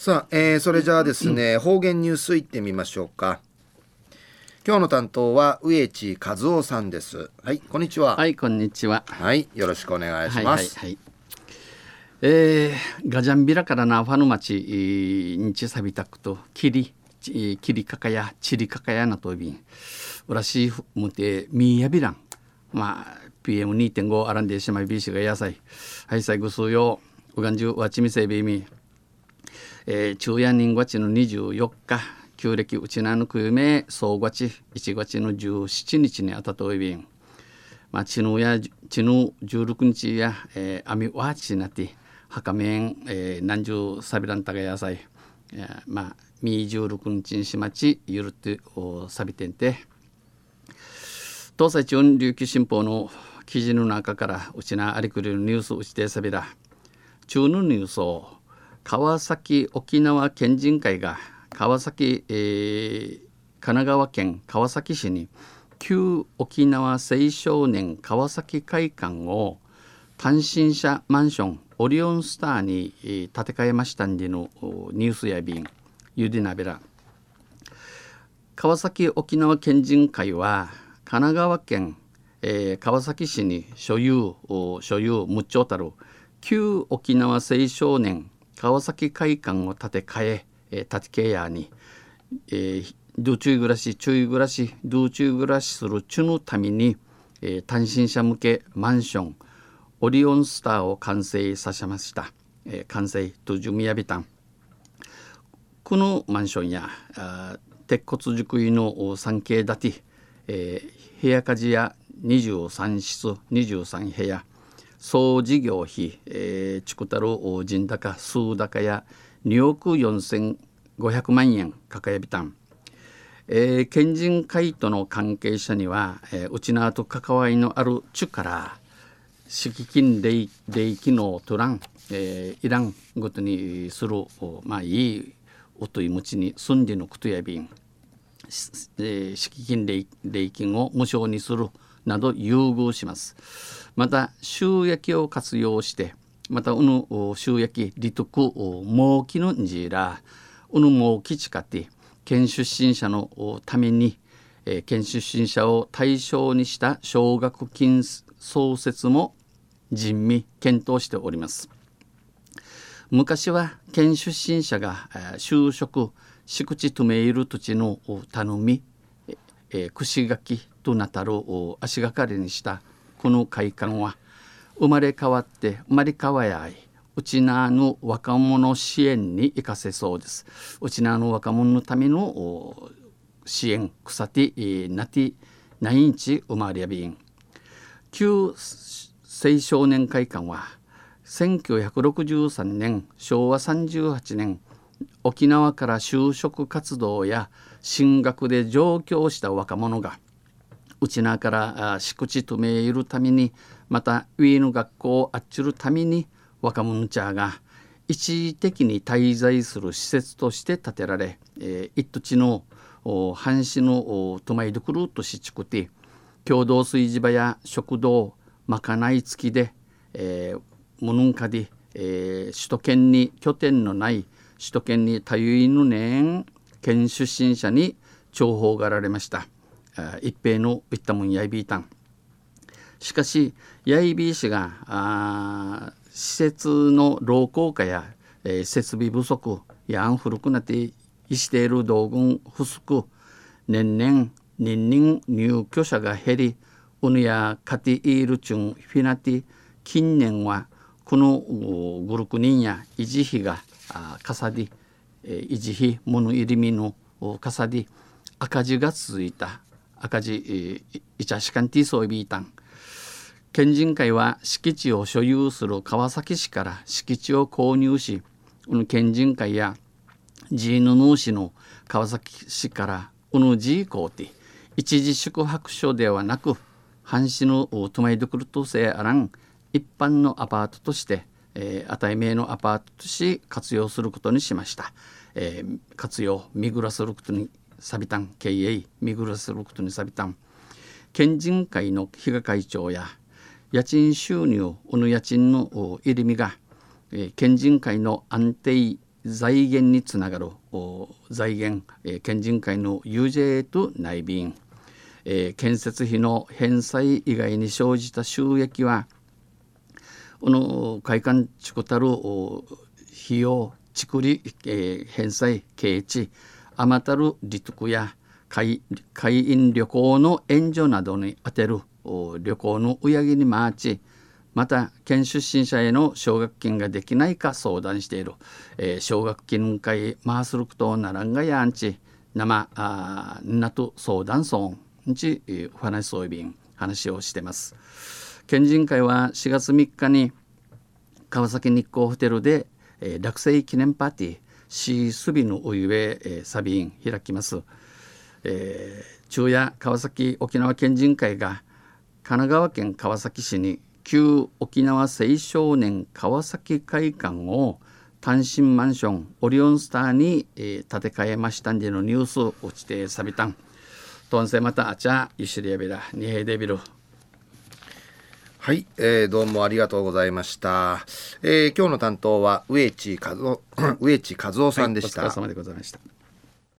さあ、えー、それじゃあですね、方言ニュースいってみましょうか。今日の担当は植地和夫さんです。はいこんにちは。はいこんにちは。はいよろしくお願いします、はいはいはい、えー、ガジャンビラからなファヌ町日サビタクとキリキリカカヤチリカカヤなとびん。うらしいむてみやびらん。まあ PM2.5 アランデシマイビーシが野菜。はい最後数曜う。がんじゅうわちみせびみえー、昼夜人月の24日旧暦うちなぬくゆめ総月1月の17日にあたといびん。まあちぬやちぬ16日や、えー、網わちなてはかめん、えー、何十サビランタが野菜、えー、まあみ16日にしまちゆるっておさびてんて。東西中琉球新報の記事の中からうちなありくりのニュースうちてさびら中のニュースを川崎沖縄県人会が川崎、えー、神奈川県川崎市に旧沖縄青少年川崎会館を単身者マンションオリオンスターに建て替えましたんでのニュースや便ゆでなべら。川崎沖縄県人会は神奈川県、えー、川崎市に所有所有無丁たる旧沖縄青少年川崎会館を建て替ええー、建て替えやに、えー、道中暮らし注意暮らし道中暮らしするちゅのために、えー、単身者向けマンションオリオンスターを完成させました、えー、完成とじゅみやびたん。このマンションやあ鉄骨熟位の 3K 建て、えー、部屋家事や23室23部屋総事業費、えー、チクタル人高数高や2億4500万円抱えびたん、えー、県人会との関係者には、えー、うちなと関わりのある地から敷金礼礼機能とらん、えー、いらんごとにするまあいいおといむちに住んでのことやびん、えー、敷金礼金を無償にするなど優遇します。また収益を活用してまたうぬ収益利得儲きのんじらうぬ儲きちかて県出身者のために、えー、県出身者を対象にした奨学金創設も人味検討しております。昔は県出身者が、就職敷地とめいる土地の頼み、えー、串垣となたる足がかりにしたこの会館は生まれ変わって生まれ変わやいうちなの若者支援に生かせそうです。うちなの若者のための支援草てなてないんち生まれやびん。旧青少年会館は1963年昭和38年沖縄から就職活動や進学で上京した若者がうちなから敷地とめいるためにまたウィーヌ学校をあっちるために若者チャーが一時的に滞在する施設として建てられ、えー、一土地の藩士の泊まりどころとしちくて共同炊事場や食堂まかない付きで、えー、無能化で、えー、首都圏に拠点のない首都圏に多有の年県出身者に重宝がられました。一平のいったもんやいびいたんしかしやいびい氏があ施設の老朽化や、えー、設備不足やん古くなっていしている道具不足年々人々入居者が減りうぬやカティイールチュンフィナティ近年はこのグルク人や維持費がかさり維持費物入り身のかさり赤字が続いた。赤字イチャシカンティソイビータン県人会は敷地を所有する川崎市から敷地を購入し県人会やジーヌヌー市の川崎市からうぬジーコーティ一時宿泊所ではなく半市のトマイドクルトセアラン一般のアパートとして、えー、値名のアパートとし活用することにしました、えー、活用見暮らすることにサビタン経営見暮らすることにサビタン。県人会の比嘉会長や家賃収入おの家賃の入り身が、え、県人会の安定財源につながる財源、え、県人会の UJ と内便、え、建設費の返済以外に生じた収益はこの会館地区たる費用蓄利、え、返済経地余たる利得や会会員旅行の援助などに充てる旅行の売上に回ちまた県出身者への奨学金ができないか相談している、えー、奨学金会マースルクトナランガヤンチ生あなと相談ソンちお話そういびん話をしてます。県人会は4月3日に川崎日光ホテルで、えー、落成記念パーティーシースビのお湯へ、えー、サビン開きます、えー、昼夜川崎沖縄県人会が神奈川県川崎市に旧沖縄青少年川崎会館を単身マンションオリオンスターに、えー、建て替えましたんでのニュース落ちてさびたん。とんせまたあちゃゆしりやびらにへでびる。はい、えー、どうもありがとうございました。えー、今日の担当は植地和夫 植地和夫さんでした、はい、お疲れ様でございました。